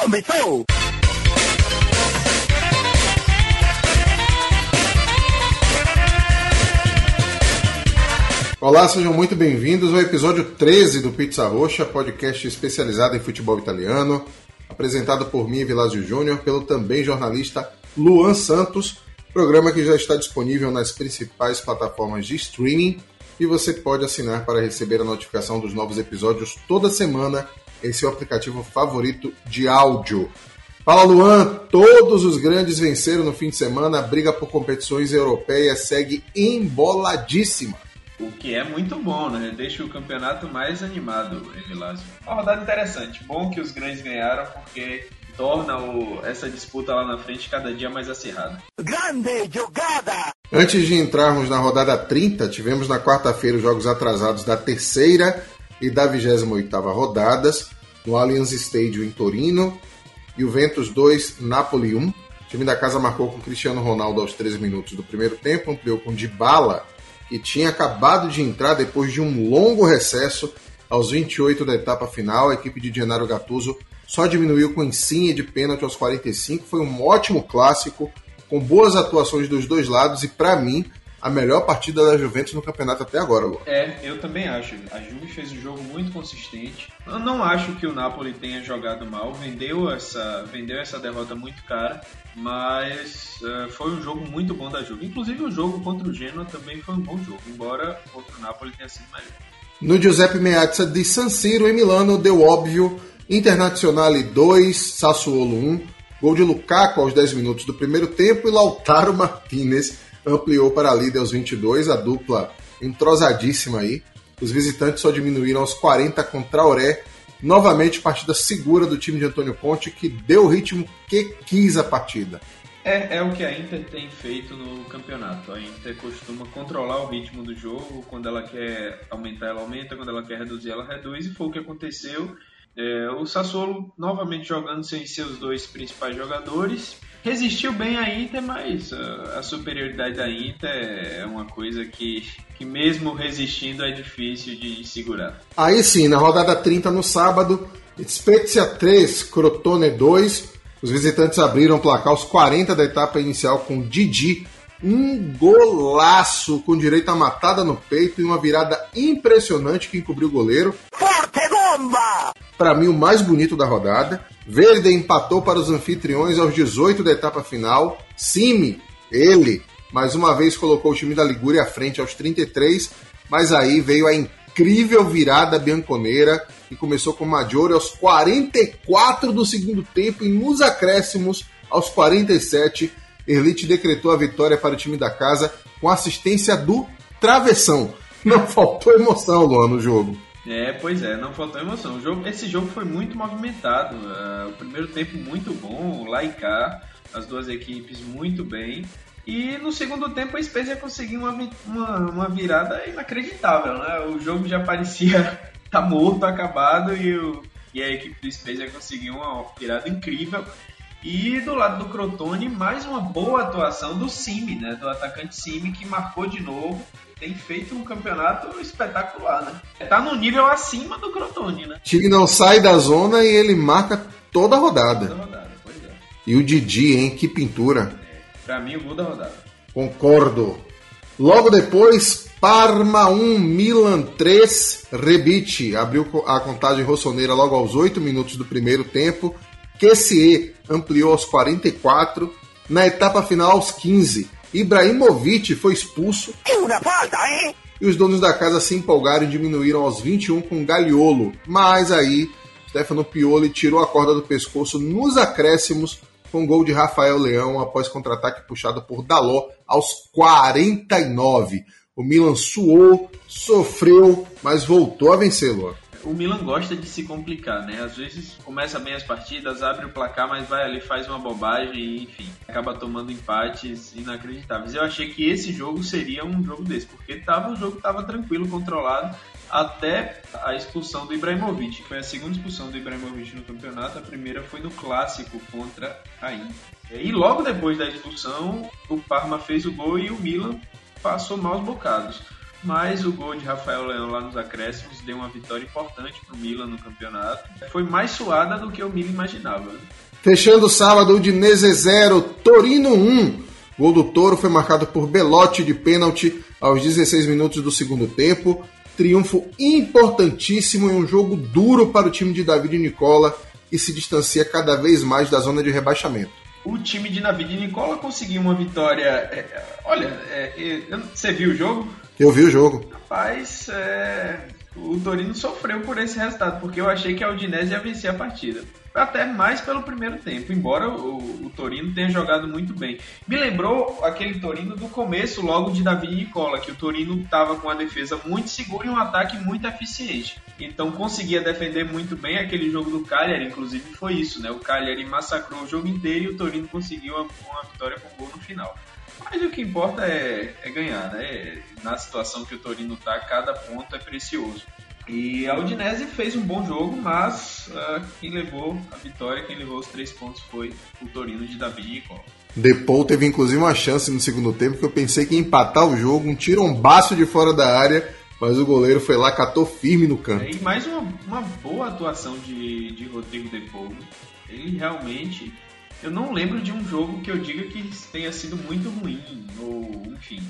Começou! Olá, sejam muito bem-vindos ao episódio 13 do Pizza Roxa, podcast especializado em futebol italiano, apresentado por mim, Vilásio Júnior, pelo também jornalista Luan Santos, programa que já está disponível nas principais plataformas de streaming e você pode assinar para receber a notificação dos novos episódios toda semana em seu aplicativo favorito de áudio. Fala Luan, todos os grandes venceram no fim de semana, a briga por competições europeias segue emboladíssima. O que é muito bom, né? Deixa o campeonato mais animado, Evilásio. Uma rodada interessante. Bom que os grandes ganharam, porque torna o, essa disputa lá na frente cada dia mais acirrada. Grande jogada! Antes de entrarmos na rodada 30, tivemos na quarta-feira os jogos atrasados da terceira e da 28ª rodadas, no Allianz Stadium em Torino, Juventus 2, Napoli 1. O time da casa marcou com Cristiano Ronaldo aos 13 minutos do primeiro tempo, ampliou com Dybala, que tinha acabado de entrar depois de um longo recesso aos 28 da etapa final. A equipe de Gennaro Gattuso só diminuiu com Insigne de pênalti aos 45. Foi um ótimo clássico, com boas atuações dos dois lados e, para mim, a melhor partida da Juventus no campeonato até agora, Lu. É, eu também acho. A Juve fez um jogo muito consistente. Eu não acho que o Napoli tenha jogado mal, vendeu essa, vendeu essa derrota muito cara, mas uh, foi um jogo muito bom da Juve. Inclusive o jogo contra o Genoa também foi um bom jogo, embora contra o Napoli tenha sido melhor. No Giuseppe Meazza de San Siro, em Milano, deu óbvio Internazionale 2, Sassuolo 1, gol de Lukaku aos 10 minutos do primeiro tempo e Lautaro Martinez ampliou para a líder aos 22, a dupla entrosadíssima aí. Os visitantes só diminuíram aos 40 contra Oré. Novamente, partida segura do time de Antônio Conte, que deu o ritmo que quis a partida. É, é o que a Inter tem feito no campeonato. A Inter costuma controlar o ritmo do jogo. Quando ela quer aumentar, ela aumenta. Quando ela quer reduzir, ela reduz. E foi o que aconteceu. É, o Sassuolo novamente jogando sem seus dois principais jogadores. Resistiu bem a Inter, mas a, a superioridade da Inter é uma coisa que, que mesmo resistindo é difícil de segurar. Aí sim, na rodada 30 no sábado, Spezia 3, Crotone 2. Os visitantes abriram o placar aos 40 da etapa inicial com Didi. Um golaço com direito a matada no peito e uma virada impressionante que encobriu o goleiro. Forte bomba! Para mim, o mais bonito da rodada. Verde empatou para os anfitriões aos 18 da etapa final. Simi, ele, mais uma vez colocou o time da Ligúria à frente aos 33, mas aí veio a incrível virada bianconeira que começou com o Maggiore aos 44 do segundo tempo e nos acréscimos aos 47, Elite decretou a vitória para o time da casa com assistência do travessão. Não faltou emoção, Luan, no jogo. É, pois é, não faltou emoção. Jogo, esse jogo foi muito movimentado. Uh, o primeiro tempo muito bom, lá e cá, as duas equipes muito bem. E no segundo tempo a Spezia conseguiu uma, uma, uma, virada inacreditável, né? O jogo já parecia tá morto, acabado, e, o, e a equipe do Spezia conseguiu uma virada incrível. E do lado do Crotone, mais uma boa atuação do Simi, né? Do atacante Simi, que marcou de novo tem feito um campeonato espetacular, né? Tá no nível acima do Crotone, né? Tigre não sai da zona e ele marca toda a rodada. Toda rodada, pois é. E o Didi, hein? Que pintura. É, pra mim, o gol da rodada. Concordo. Logo depois, Parma 1, Milan 3, Rebite abriu a contagem rossoneira logo aos 8 minutos do primeiro tempo. QCE ampliou aos 44. Na etapa final, aos 15, Ibrahimovic foi expulso. E os donos da casa se empolgaram e diminuíram aos 21 com Galiolo. Mas aí, Stefano Pioli tirou a corda do pescoço nos acréscimos com gol de Rafael Leão após contra-ataque puxado por Daló aos 49. O Milan suou, sofreu, mas voltou a vencê-lo o Milan gosta de se complicar, né? Às vezes começa bem as partidas, abre o placar, mas vai ali, faz uma bobagem e, enfim, acaba tomando empates inacreditáveis. Eu achei que esse jogo seria um jogo desse, porque tava, o jogo estava tranquilo, controlado, até a expulsão do Ibrahimovic, que foi a segunda expulsão do Ibrahimovic no campeonato, a primeira foi no clássico contra a Inter. E logo depois da expulsão, o Parma fez o gol e o Milan passou maus bocados. Mas o gol de Rafael Leão lá nos acréscimos deu uma vitória importante para o Milan no campeonato. Foi mais suada do que o Milan imaginava. Né? Fechando o sábado, Udinese 0, Torino 1. Gol do Toro foi marcado por Belotti de pênalti aos 16 minutos do segundo tempo. Triunfo importantíssimo em um jogo duro para o time de David Nicola e se distancia cada vez mais da zona de rebaixamento. O time de David Nicola conseguiu uma vitória. É, olha, é, é, você viu o jogo? Eu vi o jogo. Rapaz, é, o Torino sofreu por esse resultado, porque eu achei que a Udinese ia vencer a partida. Até mais pelo primeiro tempo, embora o, o Torino tenha jogado muito bem. Me lembrou aquele Torino do começo, logo de Davi Nicola, que o Torino estava com a defesa muito segura e um ataque muito eficiente. Então conseguia defender muito bem aquele jogo do Cagliari, inclusive foi isso, né? O Cagliari massacrou o jogo inteiro e o Torino conseguiu uma, uma vitória com gol no final. Mas o que importa é, é ganhar, né? Na situação que o Torino está, cada ponto é precioso. E a Udinese fez um bom jogo, mas uh, quem levou a vitória, quem levou os três pontos foi o Torino de David Nicola. Depou teve inclusive uma chance no segundo tempo que eu pensei que ia empatar o jogo, um tirombaço de fora da área, mas o goleiro foi lá, catou firme no campo. É, e mais uma, uma boa atuação de, de Rodrigo Depou. Ele realmente. Eu não lembro de um jogo que eu diga que tenha sido muito ruim, ou enfim,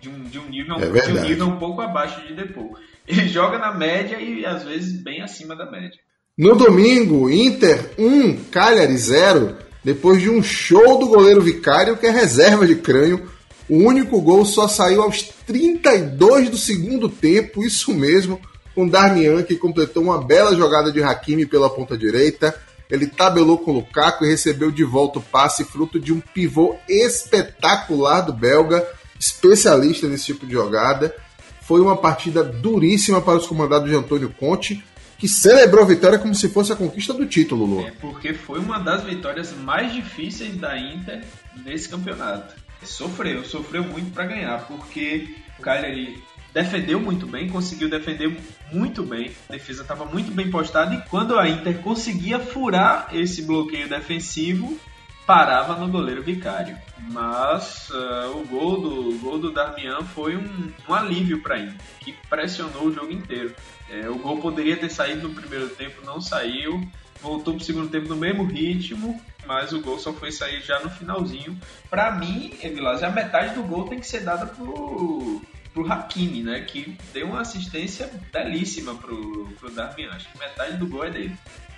de um, de um, nível, é de um nível um pouco abaixo de Depou. Ele joga na média e às vezes bem acima da média. No domingo, Inter 1, Cagliari 0. Depois de um show do goleiro Vicário, que é reserva de crânio, o único gol só saiu aos 32 do segundo tempo, isso mesmo, com Darmian, que completou uma bela jogada de Hakimi pela ponta direita. Ele tabelou com o Lukaku e recebeu de volta o passe, fruto de um pivô espetacular do belga, especialista nesse tipo de jogada. Foi uma partida duríssima para os comandados de Antônio Conte, que celebrou a vitória como se fosse a conquista do título, Lu. É porque foi uma das vitórias mais difíceis da Inter nesse campeonato. Sofreu, sofreu muito para ganhar, porque o Cagliari defendeu muito bem, conseguiu defender muito bem. A defesa estava muito bem postada e quando a Inter conseguia furar esse bloqueio defensivo, parava no goleiro Vicário. Mas uh, o gol do, o gol do Darmian foi um, um alívio para ele, que pressionou o jogo inteiro. É, o gol poderia ter saído no primeiro tempo, não saiu. Voltou para o segundo tempo no mesmo ritmo, mas o gol só foi sair já no finalzinho. Para mim, Evilás, a metade do gol tem que ser dada pro, pro Hakimi, né? Que deu uma assistência belíssima pro, pro Darmian. Acho que metade do gol é dele.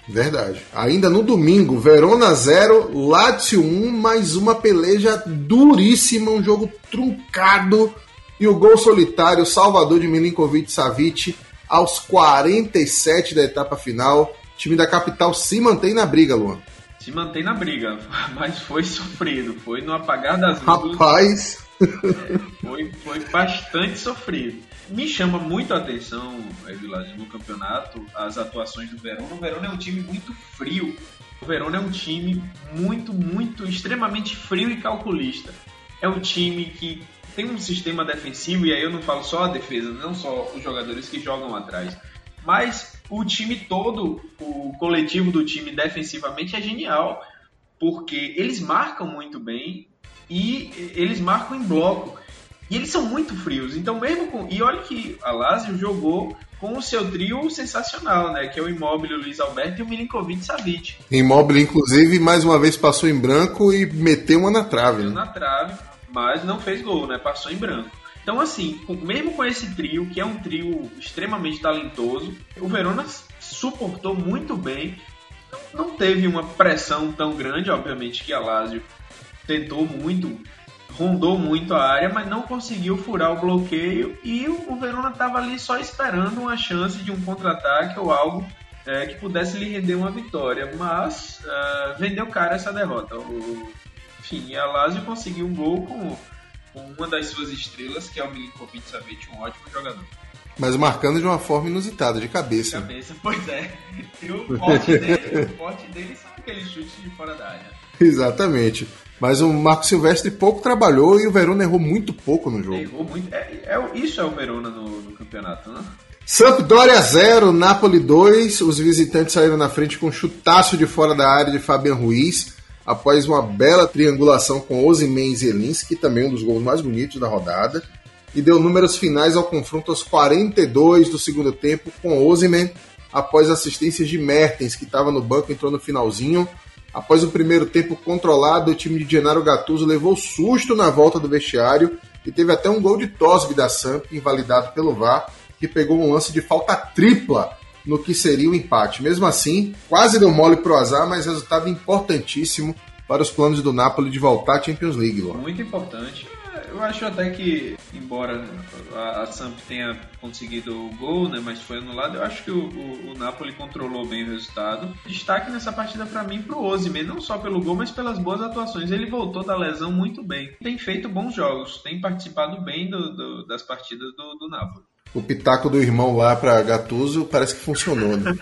Verdade. Ainda no domingo, Verona 0, Lazio 1, mais uma peleja duríssima, um jogo truncado. E o gol solitário, Salvador de Milinkovic Savic, aos 47 da etapa final. O time da capital se mantém na briga, Luan. Se mantém na briga, mas foi sofrido. Foi no apagar das luzes. Rapaz! É, foi, foi bastante sofrido. Me chama muito a atenção, Evilage, no campeonato, as atuações do Verona. O Verona é um time muito frio. O Verona é um time muito, muito, extremamente frio e calculista. É um time que tem um sistema defensivo, e aí eu não falo só a defesa, não só os jogadores que jogam atrás, mas o time todo, o coletivo do time defensivamente é genial, porque eles marcam muito bem e eles marcam em bloco. E eles são muito frios. Então, mesmo com. E olha que a Lazio jogou com o seu trio sensacional, né? Que é o Immobile, o Luiz Alberto e o Milinkovic Savic. Immobile, inclusive, mais uma vez passou em branco e meteu uma na trave. Né? Na trave, mas não fez gol, né? Passou em branco. Então, assim, mesmo com esse trio, que é um trio extremamente talentoso, o Verona suportou muito bem. Não teve uma pressão tão grande, obviamente, que a Lazio tentou muito rondou muito a área, mas não conseguiu furar o bloqueio e o Verona estava ali só esperando uma chance de um contra-ataque ou algo é, que pudesse lhe render uma vitória, mas uh, vendeu cara essa derrota. O, enfim, a Lazio conseguiu um gol com, com, uma das suas estrelas, que é o Milinkovic Savic, um ótimo jogador. Mas marcando de uma forma inusitada, de cabeça. De cabeça, pois é. E o forte dele, o forte dele são aqueles chutes de fora da área. Exatamente. Mas o Marco Silvestre pouco trabalhou e o Verona errou muito pouco no jogo. Errou muito. É, é isso é o Verona no, no campeonato, né? Sampdoria 0, Napoli 2. Os visitantes saíram na frente com um chutaço de fora da área de Fabian Ruiz, após uma bela triangulação com e Zelinski, também um dos gols mais bonitos da rodada. e deu números finais ao confronto aos 42 do segundo tempo com Ozyman após assistências de Mertens, que estava no banco, entrou no finalzinho. Após o primeiro tempo controlado, o time de Gennaro Gattuso levou susto na volta do vestiário e teve até um gol de Tosby da Samp, invalidado pelo VAR, que pegou um lance de falta tripla no que seria o empate. Mesmo assim, quase deu mole pro azar, mas resultado importantíssimo para os planos do Napoli de voltar à Champions League. Luan. Muito importante. Eu acho até que, embora a, Samp tenha conseguido o gol, né, mas foi anulado, eu acho que o, o, o Napoli controlou bem o resultado. Destaque nessa partida para mim pro Osimhen, não só pelo gol, mas pelas boas atuações. Ele voltou da lesão muito bem. Tem feito bons jogos, tem participado bem do, do, das partidas do, do Napoli o pitaco do irmão lá para Gattuso parece que funcionou, né?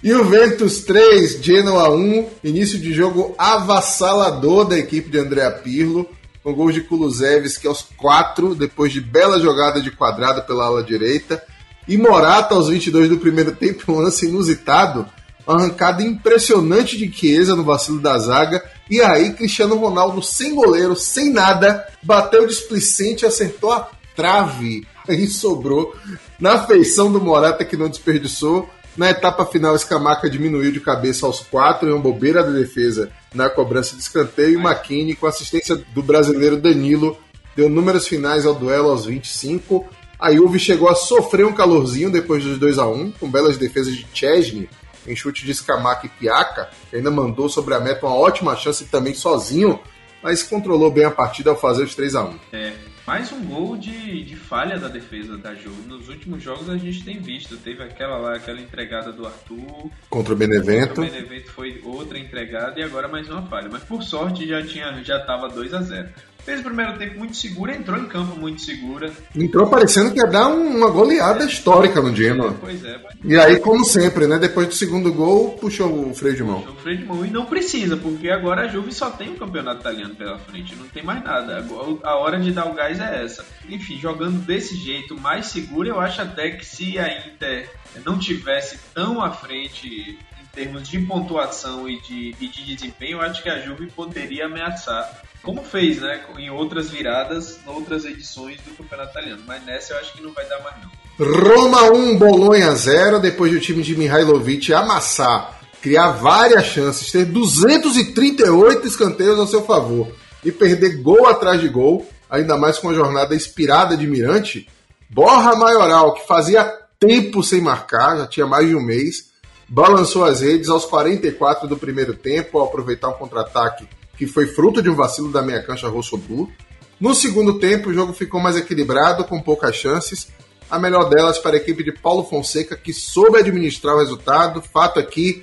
e o Ventus 3, Genoa 1, início de jogo avassalador da equipe de Andrea Pirlo, com gols de Kulusevski aos 4, depois de bela jogada de quadrado pela ala direita, e Morata aos 22 do primeiro tempo, um lance inusitado, uma arrancada impressionante de Chiesa no vacilo da zaga, e aí Cristiano Ronaldo sem goleiro, sem nada, bateu displicente e acertou a trave. E sobrou na feição do Morata que não desperdiçou. Na etapa final, Escamaca diminuiu de cabeça aos quatro em uma bobeira da defesa na cobrança de escanteio. E Maquini, com assistência do brasileiro Danilo, deu números finais ao duelo aos 25. A Juve chegou a sofrer um calorzinho depois dos 2 a 1 com belas defesas de Chesney em chute de Escamaca e Piaca, que ainda mandou sobre a meta uma ótima chance também sozinho, mas controlou bem a partida ao fazer os 3 a 1 É, mais um gol de, de falha da defesa da Juve. Nos últimos jogos a gente tem visto. Teve aquela lá, aquela entregada do Arthur. Contra o Benevento. Contra o Benevento foi outra entregada e agora mais uma falha. Mas por sorte já tinha já estava 2 a 0 Fez o primeiro tempo muito seguro, entrou em campo muito segura. Entrou parecendo que ia dar uma goleada histórica no Genoa. Pois é. Mas... E aí, como sempre, né? Depois do segundo gol, puxou o freio de mão. Puxou o freio de mão. E não precisa, porque agora a Juve só tem o campeonato italiano pela frente. Não tem mais nada. A hora de dar o gás é essa. Enfim, jogando desse jeito, mais seguro, eu acho até que se a Inter não tivesse tão à frente termos de pontuação e de, e de desempenho, acho que a Juve poderia ameaçar como fez, né, em outras viradas, em outras edições do Campeonato Italiano. Mas nessa eu acho que não vai dar mais não. Roma 1, Bolonha 0, depois do time de Mihailovic amassar, criar várias chances, ter 238 escanteios ao seu favor e perder gol atrás de gol, ainda mais com a jornada inspirada de Mirante, Borra Maioral, que fazia tempo sem marcar, já tinha mais de um mês, balançou as redes aos 44 do primeiro tempo ao aproveitar um contra-ataque que foi fruto de um vacilo da meia cancha Rosso Blue. No segundo tempo, o jogo ficou mais equilibrado, com poucas chances. A melhor delas para a equipe de Paulo Fonseca, que soube administrar o resultado. Fato aqui,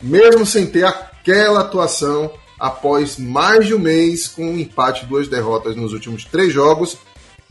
mesmo sem ter aquela atuação após mais de um mês, com um empate e duas derrotas nos últimos três jogos.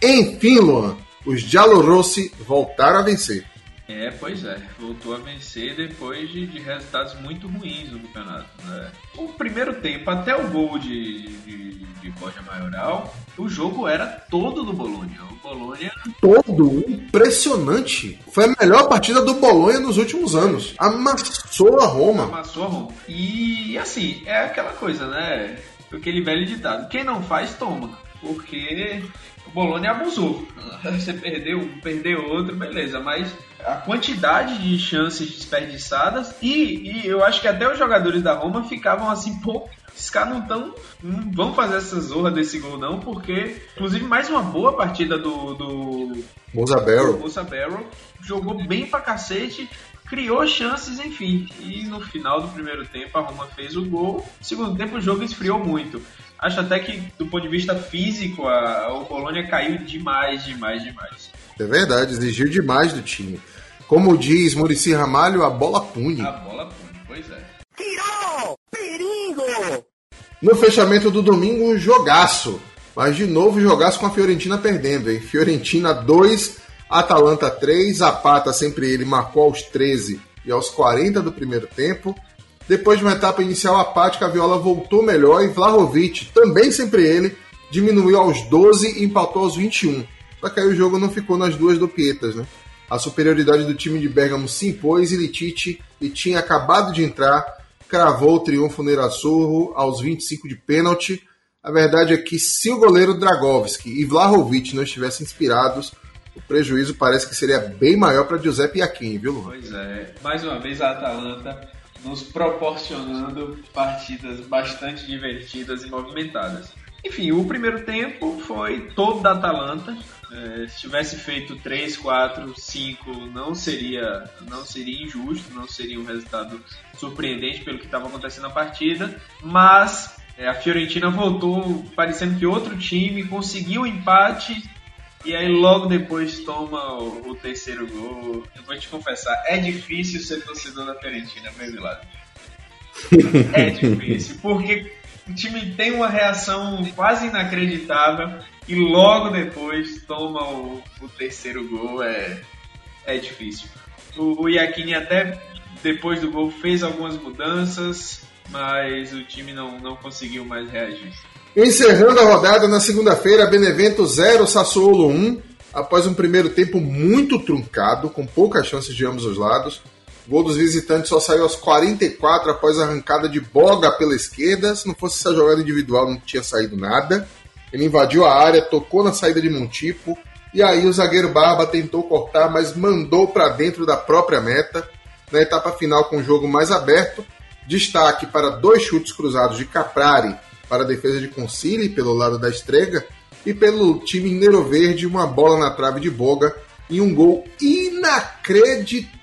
Enfim, Luan, os Giallorossi voltaram a vencer. É, pois é, voltou a vencer depois de, de resultados muito ruins no campeonato. Né? O primeiro tempo, até o gol de, de, de Borja Maioral, o jogo era todo do Bolonha. O Bolonha. Todo? Impressionante! Foi a melhor partida do Bolonha nos últimos anos. Amassou a Roma. Amassou a Roma. E assim, é aquela coisa, né? Aquele velho ditado: quem não faz, toma. Porque o Bolonha abusou. Você perdeu um, perdeu outro, beleza, mas a quantidade de chances desperdiçadas e, e, eu acho que até os jogadores da Roma ficavam assim, pô, esses caras não estão. Não vão fazer essa zorra desse gol, não, porque, inclusive, mais uma boa partida do. do Barrow jogou bem pra cacete, criou chances, enfim. E no final do primeiro tempo a Roma fez o gol. No segundo tempo o jogo esfriou muito. Acho até que, do ponto de vista físico, a, a Colônia caiu demais, demais, demais. É verdade, exigiu demais do time. Como diz Murici Ramalho, a bola pune. A bola pune, pois é. Tirou! Perigo! No fechamento do domingo, um jogaço. Mas de novo, jogaço com a Fiorentina perdendo, hein? Fiorentina 2, Atalanta 3. Zapata, sempre ele, marcou aos 13 e aos 40 do primeiro tempo. Depois de uma etapa inicial apática, a Viola voltou melhor e Vlahovic, também sempre ele, diminuiu aos 12 e empatou aos 21. Só que aí o jogo não ficou nas duas dupietas, né? A superioridade do time de Bergamo se impôs e Litite, que tinha acabado de entrar, cravou o triunfo no Irassurro aos 25 de pênalti. A verdade é que se o goleiro Dragovski e Vlahovic não estivessem inspirados, o prejuízo parece que seria bem maior para Giuseppe Iacchini, viu, Luan? Pois é. Mais uma vez a Atalanta nos proporcionando partidas bastante divertidas e movimentadas. Enfim, o primeiro tempo foi todo da Atalanta. É, se tivesse feito 3, 4, 5, não seria, não seria injusto, não seria um resultado surpreendente pelo que estava acontecendo na partida. Mas é, a Fiorentina voltou parecendo que outro time conseguiu o um empate e aí logo depois toma o, o, terceiro gol. Eu vou te confessar, é difícil ser torcedor da Fiorentina, meu lado. É difícil, porque o time tem uma reação quase inacreditável e logo depois toma o, o terceiro gol. É, é difícil. O, o Iacchini até depois do gol fez algumas mudanças, mas o time não, não conseguiu mais reagir. Encerrando a rodada na segunda-feira, Benevento 0, Sassuolo 1. Após um primeiro tempo muito truncado, com poucas chances de ambos os lados. Gol dos visitantes só saiu aos 44 após a arrancada de Boga pela esquerda. Se não fosse essa jogada individual, não tinha saído nada. Ele invadiu a área, tocou na saída de Montipo. E aí o zagueiro Barba tentou cortar, mas mandou para dentro da própria meta. Na etapa final, com o jogo mais aberto, destaque para dois chutes cruzados de Caprari para a defesa de Concili pelo lado da Estrega e pelo time Nero Verde uma bola na trave de Boga e um gol inacreditável,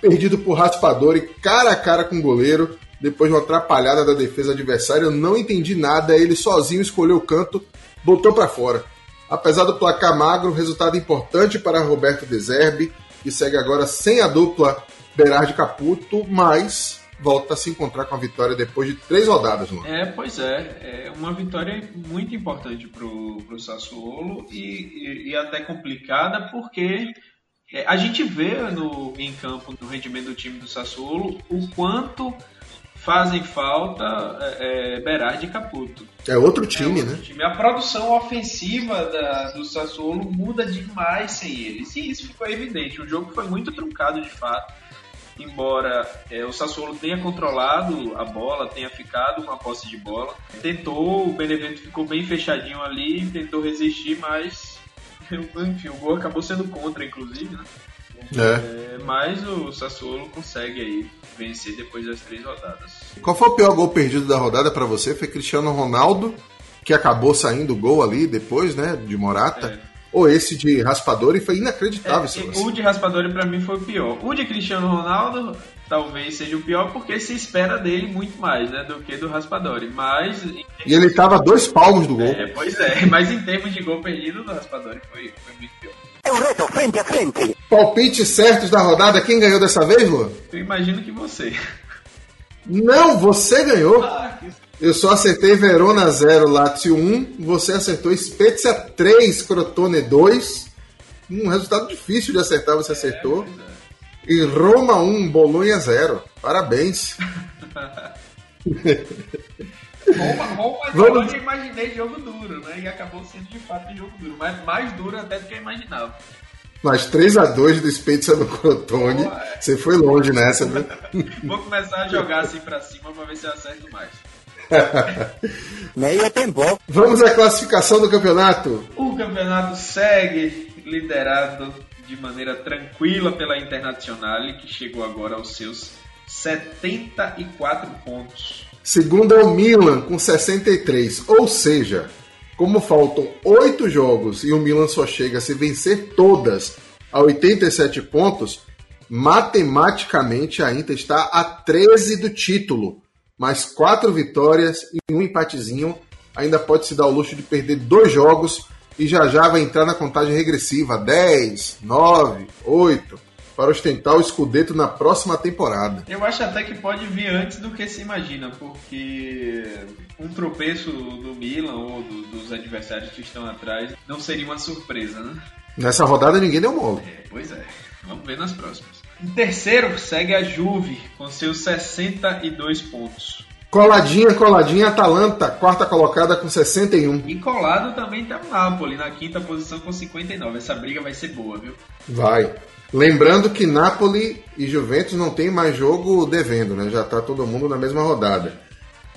perdido por Raspadori cara a cara com o goleiro, depois de uma atrapalhada da defesa adversária. Eu não entendi nada, ele sozinho escolheu o canto, botou para fora. Apesar do placar magro, resultado importante para Roberto Deserbe, que segue agora sem a dupla Berardi Caputo, mas volta a se encontrar com a vitória depois de três rodadas, mano. É, pois é. É uma vitória muito importante pro, pro Sassuolo e, e, e até complicada porque é, a gente vê no, em campo, no rendimento do time do Sassuolo, o quanto fazem falta é, é, Berardi e Caputo. É outro time, é outro né? Time. A produção ofensiva da, do Sassuolo muda demais sem eles. E isso ficou evidente. O jogo foi muito truncado de fato embora é, o Sassuolo tenha controlado a bola, tenha ficado com a posse de bola, tentou, o Benevento ficou bem fechadinho ali, tentou resistir, mas enfim, o gol acabou sendo contra, inclusive, né? É. É, mas o Sassuolo consegue aí vencer depois das três rodadas. Qual foi o pior gol perdido da rodada para você? Foi Cristiano Ronaldo, que acabou saindo o gol ali depois, né, de Morata. É ou esse de Raspadori foi inacreditável. É, o de Raspadori para mim foi o pior. O de Cristiano Ronaldo talvez seja o pior porque se espera dele muito mais, né, do que do Raspadori. Mas e ele tava dois palmos do gol. É, pois é. Mas em termos de gol perdido, do Raspadori foi, foi muito pior. É um reto frente a frente. Palpites certos da rodada, quem ganhou dessa vez, Lu? Eu imagino que você. Não, você ganhou. Ah, que eu só acertei Verona 0, Lazio 1. Você acertou Spezia 3, Crotone 2. Um resultado difícil de acertar, você acertou. É, é. E Roma 1, Bolonha 0. Parabéns. Roma, Roma Vamos... eu imaginei jogo duro, né? E acabou sendo de fato um jogo duro. Mas mais duro até do que eu imaginava. Mas 3x2 do Spezia no Crotone. Você foi longe nessa, viu? Vou começar a jogar assim pra cima pra ver se eu acerto mais. Meio tempo. Vamos à classificação do campeonato. O campeonato segue liderado de maneira tranquila pela Internacional, que chegou agora aos seus 74 pontos. Segundo é o Milan, com 63. Ou seja, como faltam oito jogos e o Milan só chega a se vencer todas a 87 pontos, matematicamente a Inter está a 13 do título mais quatro vitórias e um empatezinho, ainda pode se dar o luxo de perder dois jogos e já já vai entrar na contagem regressiva 10, 9, 8 para ostentar o escudeto na próxima temporada. Eu acho até que pode vir antes do que se imagina, porque um tropeço do Milan ou do, dos adversários que estão atrás não seria uma surpresa, né? Nessa rodada ninguém deu mole. É, pois é. Vamos ver nas próximas. Em terceiro segue a Juve com seus 62 pontos. Coladinha, coladinha, Atalanta, quarta colocada com 61. E colado também tá o Napoli, na quinta posição com 59. Essa briga vai ser boa, viu? Vai. Lembrando que Napoli e Juventus não tem mais jogo devendo, né? Já tá todo mundo na mesma rodada.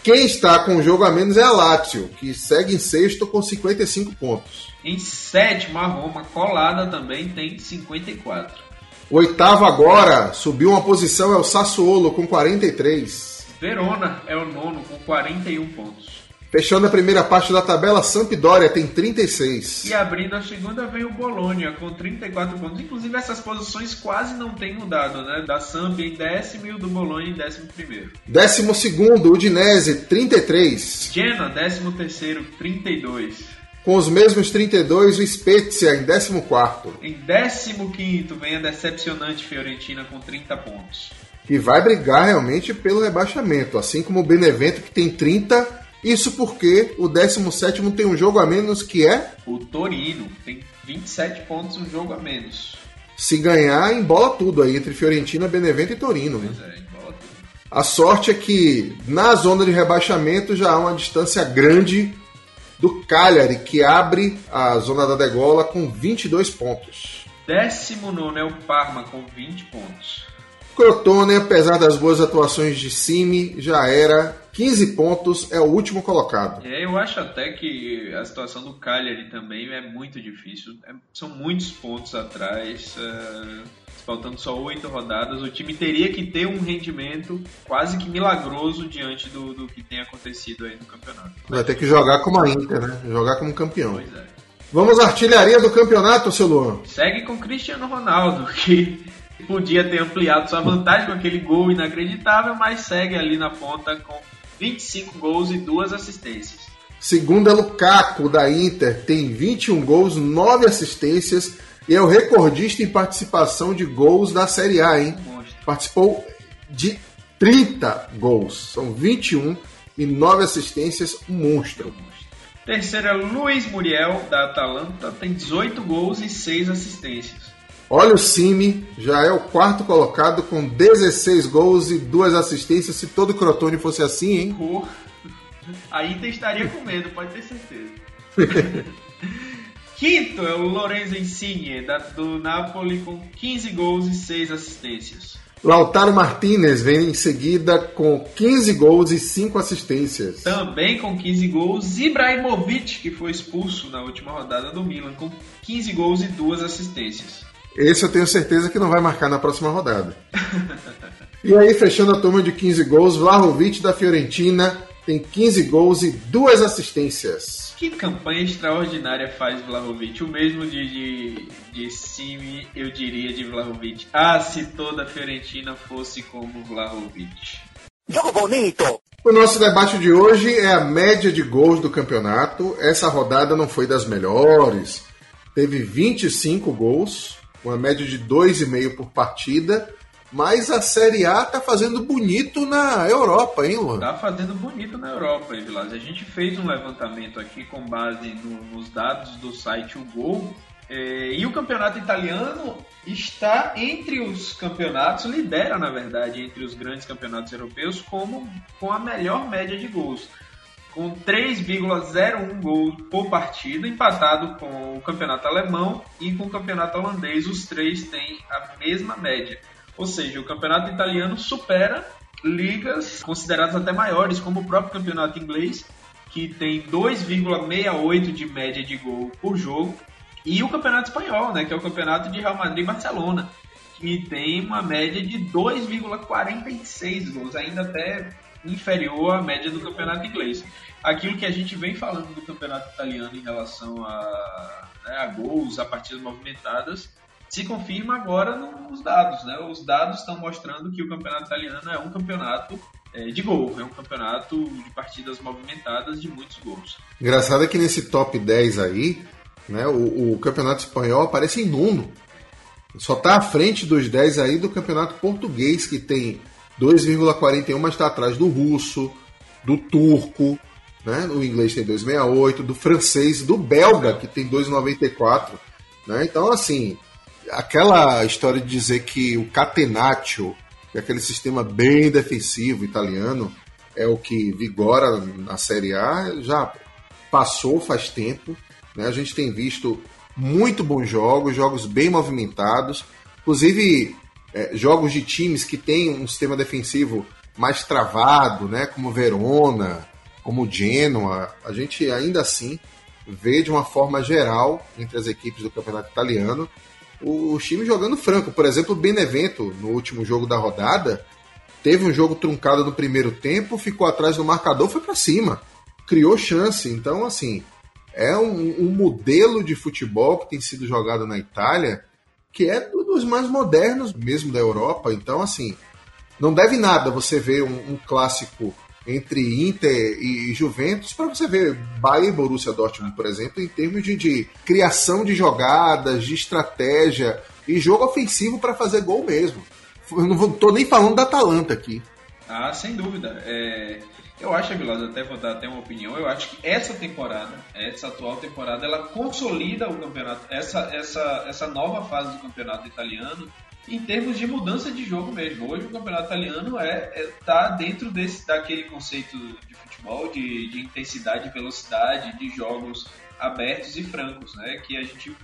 Quem está com um jogo a menos é a Lazio, que segue em sexto com 55 pontos. Em sétimo, a Roma, colada também, tem 54. O oitavo agora subiu uma posição, é o Sassuolo com 43. Verona é o nono com 41 pontos. Fechando a primeira parte da tabela, Sampdoria tem 36. E abrindo a segunda vem o Bologna com 34 pontos. Inclusive essas posições quase não têm mudado, né? Da Samp em décimo e o do Bologna em décimo primeiro. Décimo segundo, Udinese, 33. Genoa, décimo terceiro, 32. Com os mesmos 32, o Spezia em 14. Em 15 vem a decepcionante Fiorentina com 30 pontos. E vai brigar realmente pelo rebaixamento, assim como o Benevento que tem 30 isso porque o 17 tem um jogo a menos que é. O Torino. Tem 27 pontos, um jogo a menos. Se ganhar, embola tudo aí entre Fiorentina, Benevento e Torino. Pois é, embola tudo. A sorte é que na zona de rebaixamento já há uma distância grande do Cagliari, que abre a zona da degola com 22 pontos. 19 é o Parma com 20 pontos. Crotone, apesar das boas atuações de Simi, já era 15 pontos, é o último colocado. É, eu acho até que a situação do Cagliari também é muito difícil. É, são muitos pontos atrás, é, faltando só oito rodadas. O time teria que ter um rendimento quase que milagroso diante do, do que tem acontecido aí no campeonato. Vai ter que jogar como a Inter, né? Jogar como campeão. Pois é. Vamos à artilharia do campeonato, seu Luan. Segue com Cristiano Ronaldo, que podia ter ampliado sua vantagem com aquele gol inacreditável, mas segue ali na ponta com 25 gols e duas assistências. Segundo é Lukaku da Inter, tem 21 gols, 9 assistências e é o recordista em participação de gols da Série A, hein? Monstro. Participou de 30 gols, são 21 e 9 assistências, um monstro. Terceiro é Luiz Muriel da Atalanta, tem 18 gols e 6 assistências. Olha o Simi, já é o quarto colocado com 16 gols e duas assistências. Se todo Crotone fosse assim, hein? Pô, a Inter estaria com medo, pode ter certeza. Quinto é o Lorenzo Insigne, da- do Napoli, com 15 gols e 6 assistências. Lautaro Martinez vem em seguida com 15 gols e 5 assistências. Também com 15 gols, Ibrahimovic, que foi expulso na última rodada do Milan, com 15 gols e 2 assistências. Esse eu tenho certeza que não vai marcar na próxima rodada. e aí, fechando a turma de 15 gols, Vlahovic da Fiorentina tem 15 gols e 2 assistências. Que campanha extraordinária faz Vlahovic. O mesmo de, de, de Simi, eu diria, de Vlahovic. Ah, se toda a Fiorentina fosse como Vlahovic. Jogo bonito. O nosso debate de hoje é a média de gols do campeonato. Essa rodada não foi das melhores. Teve 25 gols, uma média de 2,5 por partida. Mas a Série A tá fazendo bonito na Europa, hein, Luan? Tá fazendo bonito na Europa, hein, Vilas? A gente fez um levantamento aqui com base no- nos dados do site O Gol. É, e o campeonato italiano está entre os campeonatos, lidera na verdade entre os grandes campeonatos europeus como com a melhor média de gols, com 3,01 gols por partida, empatado com o campeonato alemão e com o campeonato holandês. Os três têm a mesma média. Ou seja, o campeonato italiano supera ligas consideradas até maiores, como o próprio campeonato inglês, que tem 2,68 de média de gol por jogo, e o campeonato espanhol, né, que é o campeonato de Real Madrid e Barcelona, que tem uma média de 2,46 gols, ainda até inferior à média do campeonato inglês. Aquilo que a gente vem falando do campeonato italiano em relação a, né, a gols, a partidas movimentadas, se confirma agora nos dados. Né? Os dados estão mostrando que o campeonato italiano é um campeonato é, de gol, é um campeonato de partidas movimentadas de muitos gols. Engraçado é que nesse top 10 aí, né, o, o campeonato espanhol aparece em nono. Só tá à frente dos 10 aí do campeonato português, que tem 2,41, mas está atrás do russo, do turco, né? O inglês tem 2,68, do francês, do belga, que tem 2,94. Né? Então, assim, aquela história de dizer que o catenaccio, que é aquele sistema bem defensivo italiano, é o que vigora na Série A, já passou faz tempo. Né? A gente tem visto muito bons jogos, jogos bem movimentados, inclusive é, jogos de times que têm um sistema defensivo mais travado, né? Como Verona, como Genoa, a gente ainda assim vê de uma forma geral entre as equipes do campeonato italiano os times jogando franco. Por exemplo, o Benevento, no último jogo da rodada, teve um jogo truncado no primeiro tempo, ficou atrás do marcador, foi para cima, criou chance. Então, assim, é um, um, modelo de futebol que tem sido jogado na Itália que é dos mais modernos mesmo da Europa. Então, assim, não deve nada você ver um, um clássico entre Inter e Juventus para você ver Bayern e Borussia Dortmund, por exemplo, em termos de, de criação de jogadas, de estratégia e jogo ofensivo para fazer gol mesmo. Eu não estou nem falando da Atalanta aqui. Ah, sem dúvida. É, eu acho, Vilas, até vou dar até uma opinião, eu acho que essa temporada, essa atual temporada, ela consolida o campeonato, essa, essa, essa nova fase do campeonato italiano em termos de mudança de jogo mesmo. Hoje o campeonato italiano é, é tá dentro desse daquele conceito de futebol de, de intensidade velocidade, de jogos abertos e francos, né? Que a gente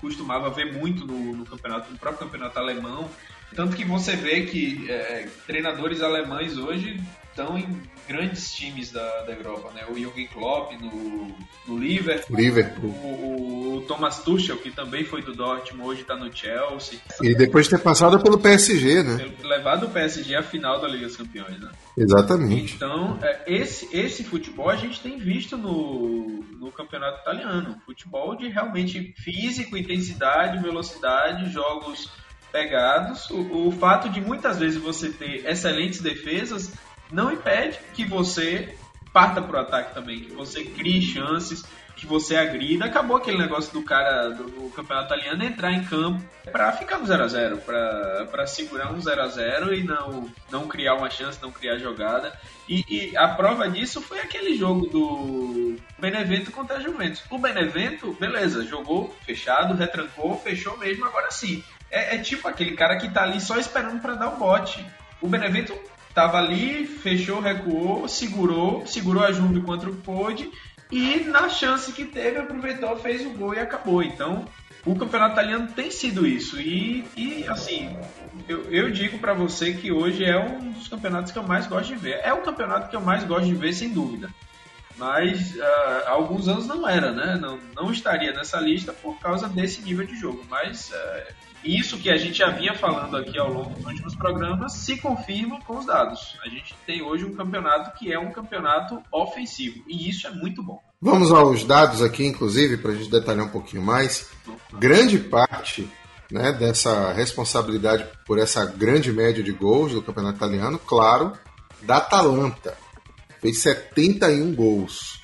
costumava ver muito no, no campeonato, no próprio campeonato alemão. Tanto que você vê que é, treinadores alemães hoje estão em grandes times da, da Europa, né? O Jürgen Klopp no, no Liverpool, Liverpool. O, o, Thomas Tuchel, que também foi do Dortmund, hoje está no Chelsea. E depois de ter passado pelo PSG, né? Levado o PSG à final da Liga dos Campeões, né? Exatamente. Então, é, esse, esse futebol a gente tem visto no, no campeonato italiano. Futebol de realmente físico, intensidade, velocidade, jogos pegados. O, o fato de muitas vezes você ter excelentes defesas não impede que você parta pro ataque também, que você crie chances, que você agrida. Acabou aquele negócio do cara do, do campeonato italiano entrar em campo para ficar no 0 a 0 para segurar um 0 a 0 e não, não criar uma chance, não criar jogada. E, e, a prova disso foi aquele jogo do Benevento contra a Juventus. O Benevento, beleza, jogou fechado, retrancou, fechou mesmo, agora sim. É, é tipo aquele cara que tá ali só esperando para dar o bote. O Benevento Tava ali, fechou, recuou, segurou, segurou a Juve quanto pôde e na chance que teve aproveitou, fez o gol e acabou. Então, o campeonato italiano tem sido isso e, e assim, eu, eu digo para você que hoje é um dos campeonatos que eu mais gosto de ver. É o campeonato que eu mais gosto de ver, sem dúvida. Mas uh, há alguns anos não era, né? Não, não estaria nessa lista por causa desse nível de jogo. Mas uh, isso que a gente já vinha falando aqui ao longo dos últimos programas se confirma com os dados. A gente tem hoje um campeonato que é um campeonato ofensivo e isso é muito bom. Vamos aos dados aqui, inclusive, para a gente detalhar um pouquinho mais. Grande parte né, dessa responsabilidade por essa grande média de gols do campeonato italiano, claro, da Atalanta. Fez 71 gols.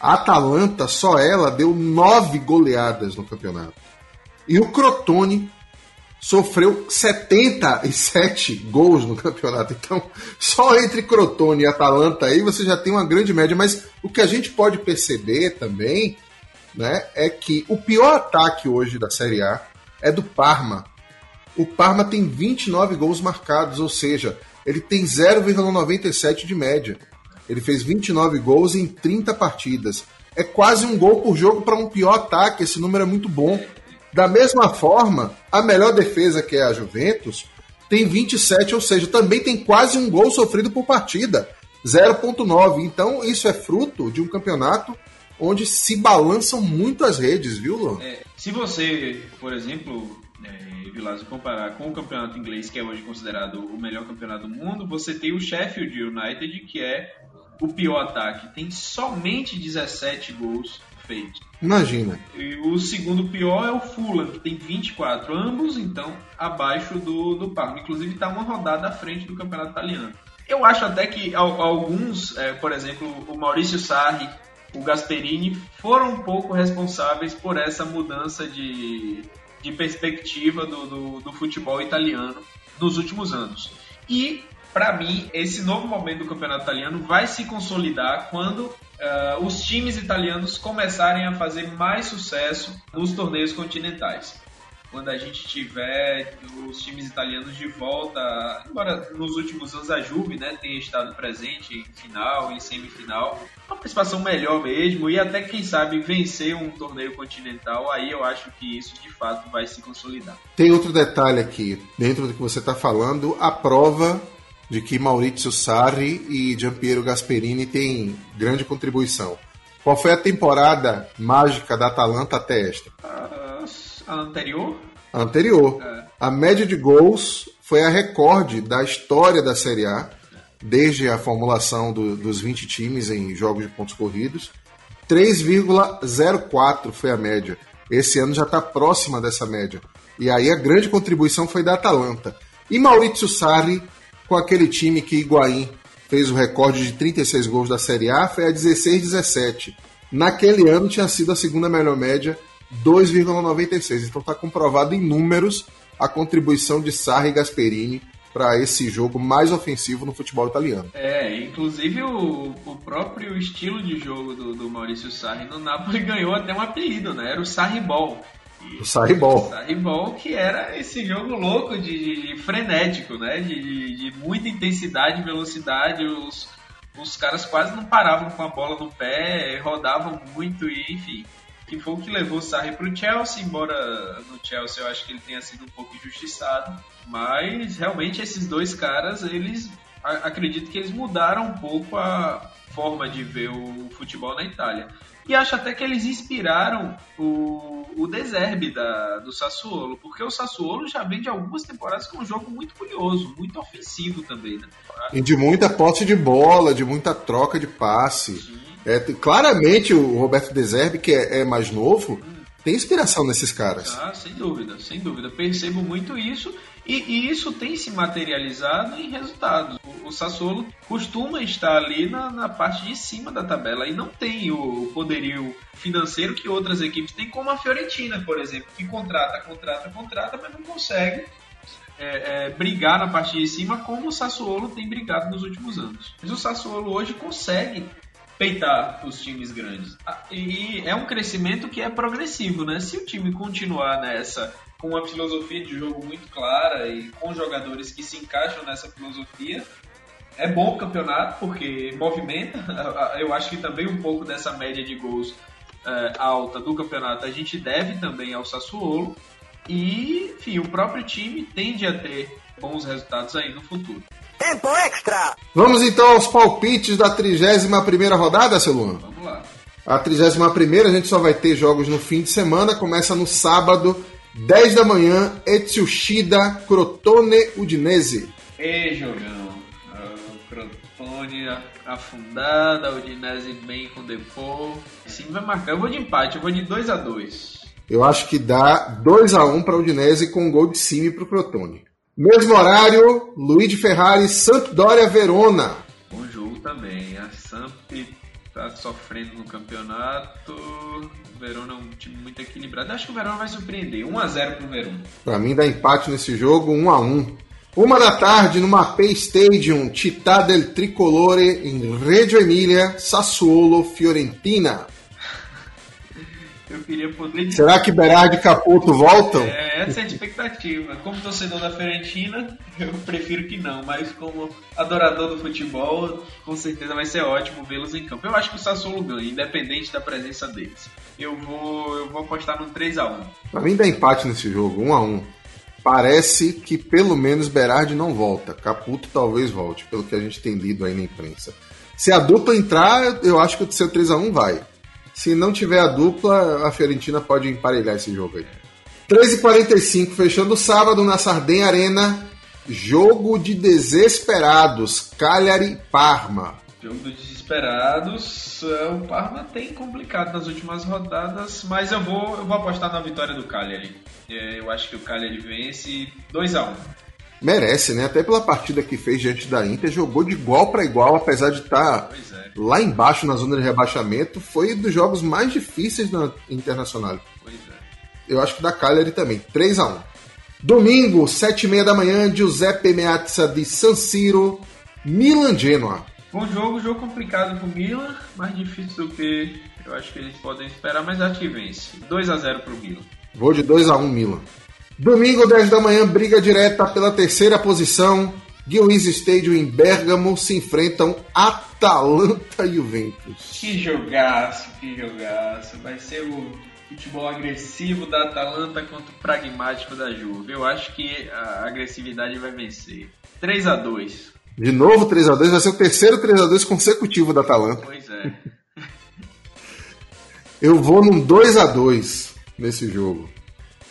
A Atalanta, só ela, deu nove goleadas no campeonato. E o Crotone sofreu 77 gols no campeonato. Então, só entre Crotone e Atalanta aí você já tem uma grande média. Mas o que a gente pode perceber também né, é que o pior ataque hoje da Série A é do Parma. O Parma tem 29 gols marcados, ou seja, ele tem 0,97 de média. Ele fez 29 gols em 30 partidas. É quase um gol por jogo para um pior ataque. Esse número é muito bom. Da mesma forma, a melhor defesa, que é a Juventus, tem 27, ou seja, também tem quase um gol sofrido por partida, 0.9. Então, isso é fruto de um campeonato onde se balançam muito as redes, viu, Lô? É, se você, por exemplo, é, Vilazo, comparar com o campeonato inglês, que é hoje considerado o melhor campeonato do mundo, você tem o Sheffield United, que é o pior ataque. Tem somente 17 gols feitos. Imagina. E o segundo pior é o Fulham, que tem 24, ambos então abaixo do, do Parma. Inclusive está uma rodada à frente do campeonato italiano. Eu acho até que alguns, é, por exemplo, o Maurício Sarri, o Gasperini, foram um pouco responsáveis por essa mudança de, de perspectiva do, do, do futebol italiano nos últimos anos. E para mim, esse novo momento do campeonato italiano vai se consolidar quando uh, os times italianos começarem a fazer mais sucesso nos torneios continentais. Quando a gente tiver os times italianos de volta, embora nos últimos anos a Juve né, tenha estado presente em final, em semifinal, uma participação melhor mesmo e até quem sabe vencer um torneio continental, aí eu acho que isso de fato vai se consolidar. Tem outro detalhe aqui, dentro do que você está falando, a prova de que Maurizio Sarri e Giampiero Gasperini têm grande contribuição. Qual foi a temporada mágica da Atalanta até esta? A anterior? A anterior. É. A média de gols foi a recorde da história da Série A, desde a formulação do, dos 20 times em jogos de pontos corridos. 3,04 foi a média. Esse ano já está próxima dessa média. E aí a grande contribuição foi da Atalanta. E Maurizio Sarri, com aquele time que Higuaín fez o recorde de 36 gols da Série A, foi a 16-17. Naquele ano tinha sido a segunda melhor média, 2,96. Então está comprovado em números a contribuição de Sarri e Gasperini para esse jogo mais ofensivo no futebol italiano. É, inclusive o, o próprio estilo de jogo do, do Maurício Sarri no Napoli ganhou até um apelido, né? Era o Sarri Ball. O Sarribol. Sarribol, que era esse jogo louco de, de frenético, né? De, de, de, muita intensidade, velocidade. Os, os caras quase não paravam com a bola no pé, rodavam muito e, enfim. Que foi o que levou o Sarri para o Chelsea, embora no Chelsea eu acho que ele tenha sido um pouco injustiçado. Mas realmente esses dois caras, eles acredito que eles mudaram um pouco a forma de ver o futebol na Itália. E acho até que eles inspiraram o, o Deserbe da, do Sassuolo, porque o Sassuolo já vem de algumas temporadas com um jogo muito curioso, muito ofensivo também. Né? E de muita posse de bola, de muita troca de passe. É, claramente o Roberto Deserbe, que é, é mais novo, hum. tem inspiração nesses caras. Ah, sem dúvida, sem dúvida. Percebo muito isso. E, e, isso tem se materializado em resultados. O, o Sassuolo costuma estar ali na, na, parte de cima da tabela e não tem o poderio financeiro que outras equipes têm, como a Fiorentina, por exemplo, que contrata, contrata, contrata, mas não consegue é, é, brigar na parte de cima como o Sassuolo tem brigado nos últimos anos. Mas o Sassuolo hoje consegue peitar os times grandes. Ah, e é um crescimento que é progressivo, né? Se o time continuar nessa com uma filosofia de jogo muito clara e com jogadores que se encaixam nessa filosofia. É bom o campeonato porque movimenta. Eu acho que também um pouco dessa média de gols é, alta do campeonato a gente deve também ao Sassuolo. E, enfim, o próprio time tende a ter bons resultados aí no futuro. Tempo extra! Vamos então aos palpites da 31 rodada, Celuna? Vamos lá. A 31 a gente só vai ter jogos no fim de semana, começa no sábado 10 da manhã, Etsushida Crotone Udinese. E jogão. O Crotone afundada, Udinese bem com Depô. Sim, vai marcar. Eu vou de empate, eu vou de 2 a 2 Eu acho que dá 2 a 1 para Udinese com um gol de cima para o Crotone. Mesmo horário, Luigi Ferrari, Sampdoria Verona. Bom jogo também. A Samp tá sofrendo no campeonato. O Verona é um time muito equilibrado. Acho que o Verona vai surpreender. 1x0 pro Verona. Pra mim dá empate nesse jogo, 1x1. Uma da tarde, no Mapei Stadium, Città del Tricolore, em Reggio Emilia, Sassuolo, Fiorentina. Eu queria poder. Será que Berardi e Caputo voltam? É, essa é a expectativa. Como torcedor da Fiorentina, eu prefiro que não, mas como adorador do futebol, com certeza vai ser ótimo vê-los em campo. Eu acho que o Sassuolo ganha, independente da presença deles. Eu vou, eu vou apostar no 3x1. Pra mim dá empate nesse jogo, 1x1. Parece que pelo menos Berardi não volta. Caputo talvez volte, pelo que a gente tem lido aí na imprensa. Se a dupla entrar, eu acho que o seu 3x1 vai. Se não tiver a dupla, a Fiorentina pode emparelhar esse jogo aí. 13h45, fechando o sábado na Sardenha Arena. Jogo de desesperados, Cagliari Parma. Jogo dos desesperados, é, o Parma tem complicado nas últimas rodadas, mas eu vou, eu vou apostar na vitória do Cagliari. É, eu acho que o Cagliari vence 2 a 1 Merece, né? Até pela partida que fez diante da Inter, jogou de igual para igual, apesar de estar tá é. lá embaixo na zona de rebaixamento. Foi dos jogos mais difíceis na Internacional. Pois é. Eu acho que da Cagliari também. 3 a 1 Domingo, 7h30 da manhã, Giuseppe Meazza de San Siro, Milan Genoa. Bom jogo, jogo complicado pro Milan, mais difícil do que eu acho que eles podem esperar, mas acho que vence. 2 a 0 pro Milan. Vou de 2 a 1 Milan. Domingo, 10 da manhã, briga direta pela terceira posição. Guilherme Stadium em Bergamo se enfrentam Atalanta e Juventus. Que jogaço, que jogaço. Vai ser o futebol agressivo da Atalanta contra o pragmático da Juve. Eu acho que a agressividade vai vencer. 3 a 2 De novo 3 a 2 vai ser o terceiro 3 a 2 consecutivo da Atalanta. Pois é. Eu vou num 2 a 2 nesse jogo.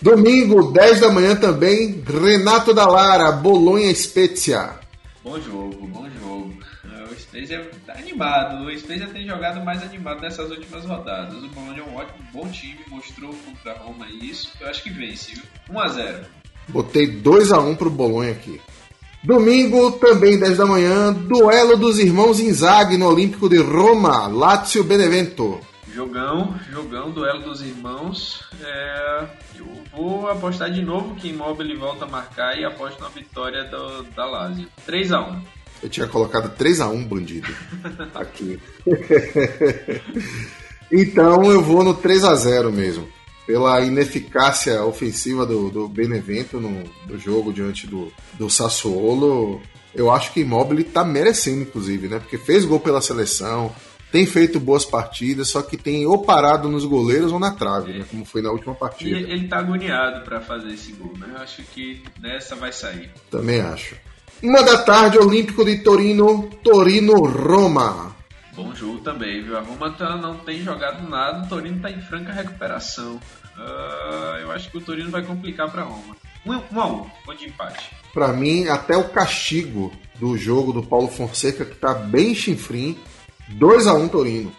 Domingo, 10 da manhã também, Renato Dallara, Bolonha Spezia. Bom jogo, bom jogo. O Spezia tá animado. O Spezia tem jogado mais animado nessas últimas rodadas. O Bolonha é um ótimo, bom time, mostrou contra a Roma isso. Eu acho que vence, viu? 1 a 0 Botei 2 a 1 pro Bolonha aqui. Domingo, também 10 da manhã, duelo dos irmãos Inzaghi no Olímpico de Roma, Lazio Benevento. Jogão, jogão, duelo dos irmãos. É, eu vou apostar de novo que Immobile volta a marcar e aposto na vitória do, da Lazio. 3x1. Eu tinha colocado 3x1, bandido. Aqui. então eu vou no 3x0 mesmo. Pela ineficácia ofensiva do, do Benevento no, no jogo diante do, do Sassuolo, eu acho que Immobile tá merecendo, inclusive, né? Porque fez gol pela seleção, tem feito boas partidas, só que tem ou parado nos goleiros ou na trave, é. né? Como foi na última partida. E ele tá agoniado para fazer esse gol, né? Eu acho que nessa vai sair. Também acho. Uma da tarde, Olímpico de Torino, Torino-Roma. Bom jogo também, viu? A Roma tá, não tem jogado nada, o Torino tá em franca recuperação. Uh, eu acho que o Torino vai complicar para Roma. Um, um a um, vou de empate. Para mim, até o castigo do jogo do Paulo Fonseca, que tá bem chinfrim, 2 a 1 Torino.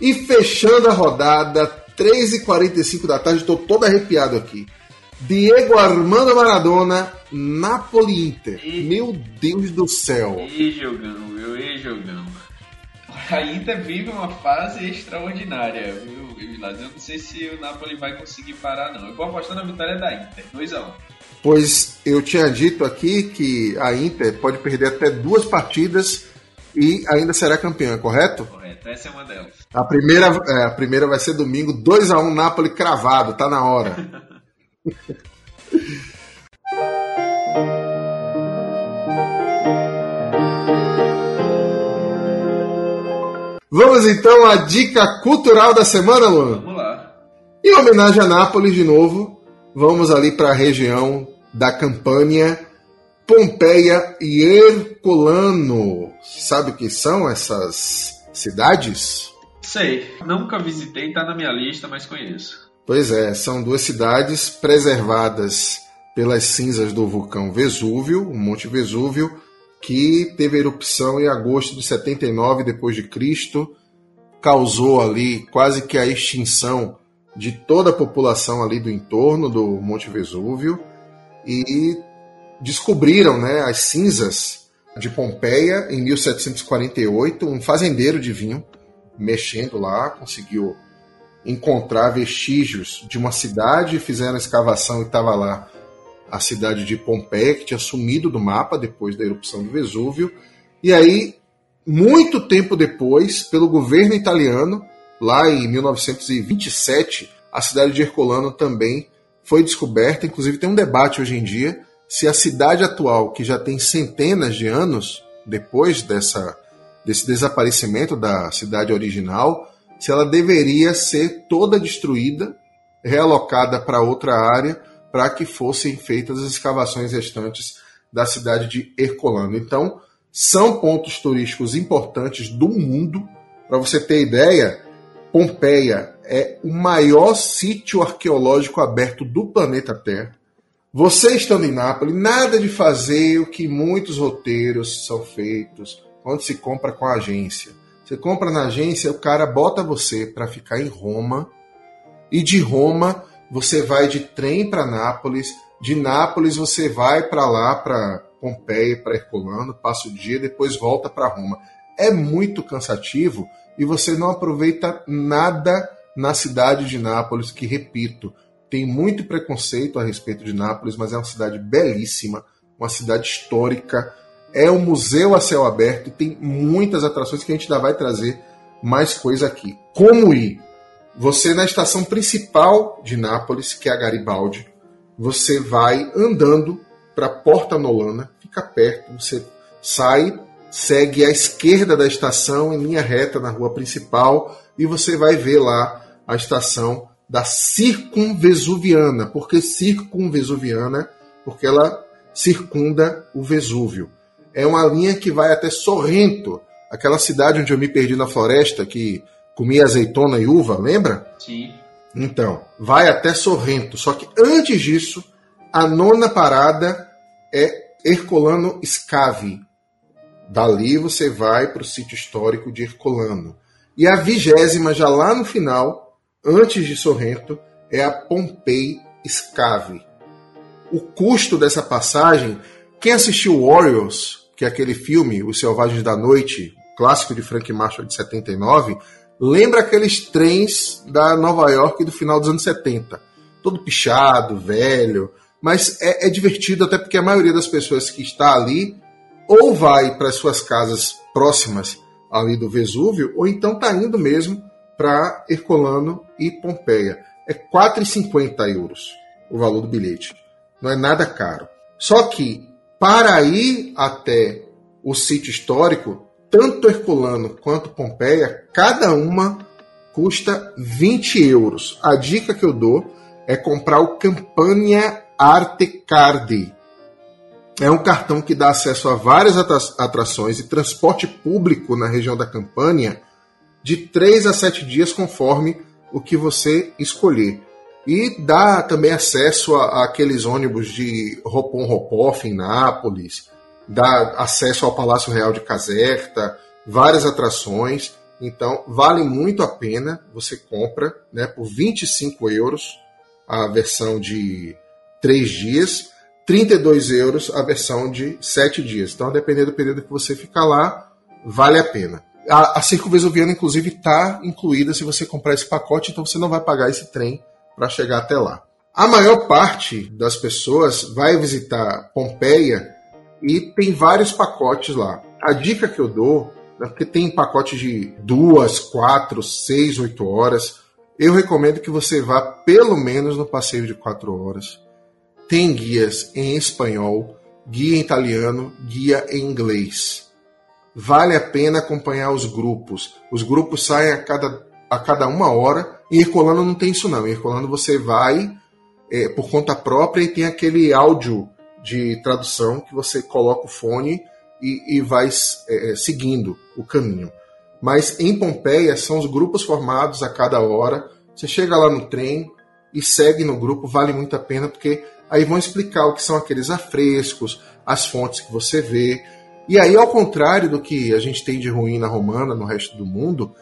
E fechando a rodada, 3h45 da tarde, estou todo arrepiado aqui. Diego Armando Maradona, Napoli Inter. E... Meu Deus do céu. E jogão, meu, e jogão. A Inter vive uma fase extraordinária, viu, Vilas? Eu não sei se o Napoli vai conseguir parar, não. Eu vou apostar na vitória da Inter, 2x1. Pois eu tinha dito aqui que a Inter pode perder até duas partidas e ainda será campeã, correto? Correto, essa é uma delas. A primeira, é, a primeira vai ser domingo, 2 a 1 Napoli cravado, tá na hora. Vamos então à dica cultural da semana, Luan? Vamos lá. Em homenagem a Nápoles de novo, vamos ali para a região da Campânia Pompeia e Herculano. Sabe o que são essas cidades? Sei, nunca visitei, tá na minha lista, mas conheço. Pois é, são duas cidades preservadas pelas cinzas do vulcão Vesúvio, o Monte Vesúvio, que teve erupção em agosto de 79 depois de Cristo, causou ali quase que a extinção de toda a população ali do entorno do Monte Vesúvio e descobriram né, as cinzas de Pompeia em 1748. Um fazendeiro de vinho, mexendo lá, conseguiu encontrar vestígios de uma cidade, fizeram a escavação e estava lá a cidade de Pompeia, que tinha sumido do mapa depois da erupção do Vesúvio. E aí, muito tempo depois, pelo governo italiano, lá em 1927, a cidade de Herculano também foi descoberta. Inclusive, tem um debate hoje em dia se a cidade atual, que já tem centenas de anos depois dessa, desse desaparecimento da cidade original, se ela deveria ser toda destruída, realocada para outra área, para que fossem feitas as escavações restantes da cidade de Herculano. Então, são pontos turísticos importantes do mundo. Para você ter ideia, Pompeia é o maior sítio arqueológico aberto do planeta Terra. Você estando em Nápoles, nada de fazer o que muitos roteiros são feitos quando se compra com a agência. Você compra na agência, o cara bota você para ficar em Roma e de Roma você vai de trem para Nápoles, de Nápoles você vai para lá para Pompeia, para Herculano, passa o dia, depois volta para Roma. É muito cansativo e você não aproveita nada na cidade de Nápoles, que repito, tem muito preconceito a respeito de Nápoles, mas é uma cidade belíssima, uma cidade histórica. É um museu a céu aberto tem muitas atrações que a gente ainda vai trazer mais coisa aqui. Como ir? Você na estação principal de Nápoles, que é a Garibaldi, você vai andando para Porta Nolana, fica perto, você sai, segue à esquerda da estação em linha reta na rua principal e você vai ver lá a estação da circunvesuviana. Por que circunvesuviana? Porque ela circunda o Vesúvio. é uma linha que vai até Sorrento, aquela cidade onde eu me perdi na floresta, que comia azeitona e uva, lembra? Sim. Então, vai até Sorrento. Só que antes disso, a nona parada é Herculano Scave. Dali você vai para o sítio histórico de Herculano. E a vigésima, já lá no final, antes de Sorrento, é a Pompei Scave. O custo dessa passagem, quem assistiu Warriors, que é aquele filme, Os Selvagens da Noite, clássico de Frank Marshall de 79, lembra aqueles trens da Nova York do final dos anos 70. Todo pichado, velho, mas é, é divertido até porque a maioria das pessoas que está ali ou vai para as suas casas próximas ali do Vesúvio, ou então está indo mesmo para Herculano e Pompeia. É 4,50 euros o valor do bilhete. Não é nada caro. Só que para ir até o sítio histórico, tanto Herculano quanto Pompeia, cada uma custa 20 euros. A dica que eu dou é comprar o Campania Arte Card. É um cartão que dá acesso a várias atrações e transporte público na região da Campania de 3 a 7 dias, conforme o que você escolher. E dá também acesso aqueles ônibus de Ropon Ropoff em Nápoles, dá acesso ao Palácio Real de Caserta, várias atrações. Então, vale muito a pena. Você compra né, por 25 euros a versão de 3 dias, 32 euros a versão de 7 dias. Então, dependendo do período que você ficar lá, vale a pena. A, a Vesuviana, inclusive, está incluída se você comprar esse pacote, então você não vai pagar esse trem para chegar até lá. A maior parte das pessoas vai visitar Pompeia e tem vários pacotes lá. A dica que eu dou, né, porque tem pacote de duas, quatro, seis, oito horas, eu recomendo que você vá pelo menos no passeio de quatro horas. Tem guias em espanhol, guia em italiano, guia em inglês. Vale a pena acompanhar os grupos. Os grupos saem a cada, a cada uma hora. Em Herculano não tem isso não. Em Herculano você vai é, por conta própria e tem aquele áudio de tradução que você coloca o fone e, e vai é, é, seguindo o caminho. Mas em Pompeia são os grupos formados a cada hora. Você chega lá no trem e segue no grupo, vale muito a pena, porque aí vão explicar o que são aqueles afrescos, as fontes que você vê. E aí, ao contrário do que a gente tem de ruína romana no resto do mundo,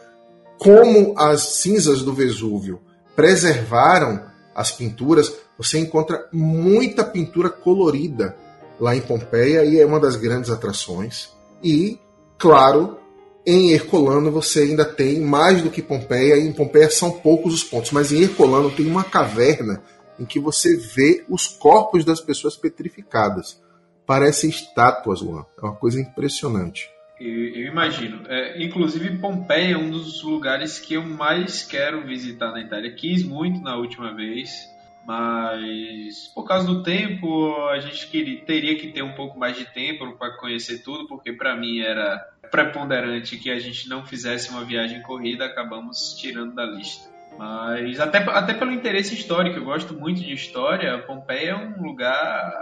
como as cinzas do Vesúvio preservaram as pinturas, você encontra muita pintura colorida lá em Pompeia e é uma das grandes atrações. E, claro, em Herculano você ainda tem mais do que Pompeia. Em Pompeia são poucos os pontos, mas em Herculano tem uma caverna em que você vê os corpos das pessoas petrificadas. Parecem estátuas, Luan. É uma coisa impressionante. Eu, eu imagino. É, inclusive, Pompeia é um dos lugares que eu mais quero visitar na Itália. Quis muito na última vez mas por causa do tempo a gente queria, teria que ter um pouco mais de tempo para conhecer tudo, porque para mim era preponderante que a gente não fizesse uma viagem corrida, acabamos tirando da lista. Mas até, até pelo interesse histórico, eu gosto muito de história, Pompeia é um lugar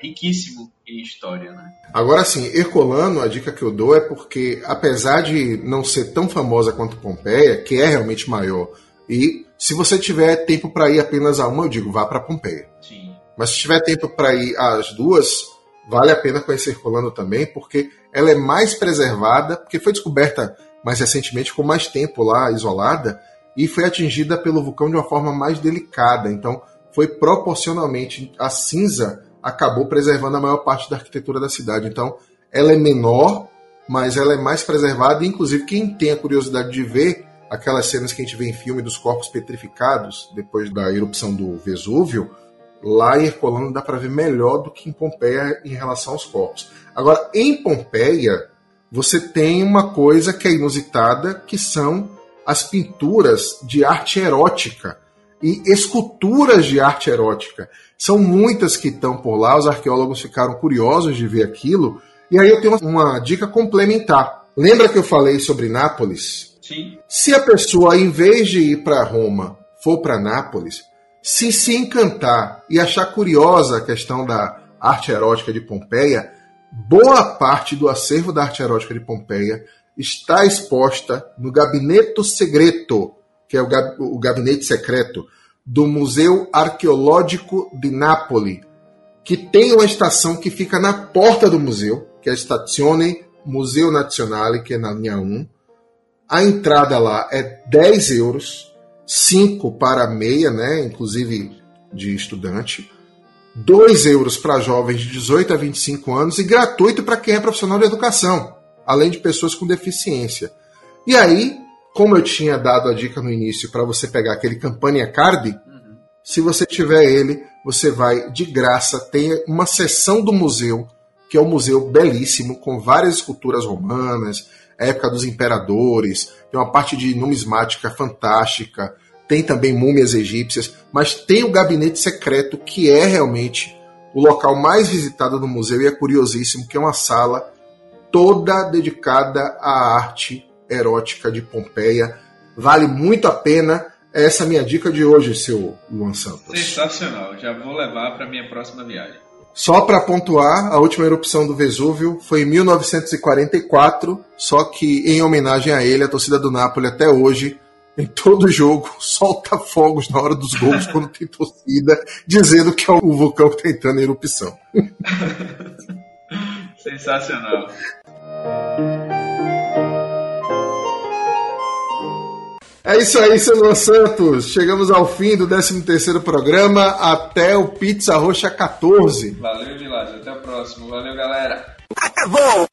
riquíssimo em história. Né? Agora sim, Herculano, a dica que eu dou é porque, apesar de não ser tão famosa quanto Pompeia, que é realmente maior, e se você tiver tempo para ir apenas a uma, eu digo, vá para Pompeia. Sim. Mas se tiver tempo para ir às duas, vale a pena conhecer Colano também, porque ela é mais preservada, porque foi descoberta mais recentemente, com mais tempo lá isolada, e foi atingida pelo vulcão de uma forma mais delicada. Então, foi proporcionalmente a cinza acabou preservando a maior parte da arquitetura da cidade. Então, ela é menor, mas ela é mais preservada. Inclusive, quem tem a curiosidade de ver aquelas cenas que a gente vê em filme dos corpos petrificados depois da erupção do Vesúvio, lá em Herculano dá para ver melhor do que em Pompeia em relação aos corpos. Agora, em Pompeia, você tem uma coisa que é inusitada, que são as pinturas de arte erótica e esculturas de arte erótica. São muitas que estão por lá, os arqueólogos ficaram curiosos de ver aquilo. E aí eu tenho uma dica complementar. Lembra que eu falei sobre Nápoles? Sim. Se a pessoa, em vez de ir para Roma, for para Nápoles, se se encantar e achar curiosa a questão da arte erótica de Pompeia, boa parte do acervo da arte erótica de Pompeia está exposta no Gabinete Segreto, que é o, gab o gabinete secreto do Museu Arqueológico de Nápoles, que tem uma estação que fica na porta do museu, que é a Stazione Museu Nazionale, que é na linha 1. A entrada lá é 10 euros, 5 para meia, né, inclusive de estudante, 2 euros para jovens de 18 a 25 anos e gratuito para quem é profissional de educação, além de pessoas com deficiência. E aí, como eu tinha dado a dica no início para você pegar aquele Campania Card, uhum. se você tiver ele, você vai de graça. Tem uma seção do museu, que é um museu belíssimo, com várias esculturas romanas, época dos imperadores, tem uma parte de numismática fantástica, tem também múmias egípcias, mas tem o gabinete secreto, que é realmente o local mais visitado do museu e é curiosíssimo, que é uma sala toda dedicada à arte erótica de Pompeia. Vale muito a pena. Essa é a minha dica de hoje, seu Luan Santos. Sensacional, já vou levar para minha próxima viagem. Só para pontuar, a última erupção do Vesúvio foi em 1944, só que em homenagem a ele, a torcida do Napoli até hoje, em todo jogo, solta fogos na hora dos gols quando tem torcida, dizendo que é o vulcão que está entrando em erupção. Sensacional. É isso aí, Luan Santos. Chegamos ao fim do 13º programa. Até o Pizza Roxa 14. Valeu, Vilagem. Até o próximo. Valeu, galera. Acabou!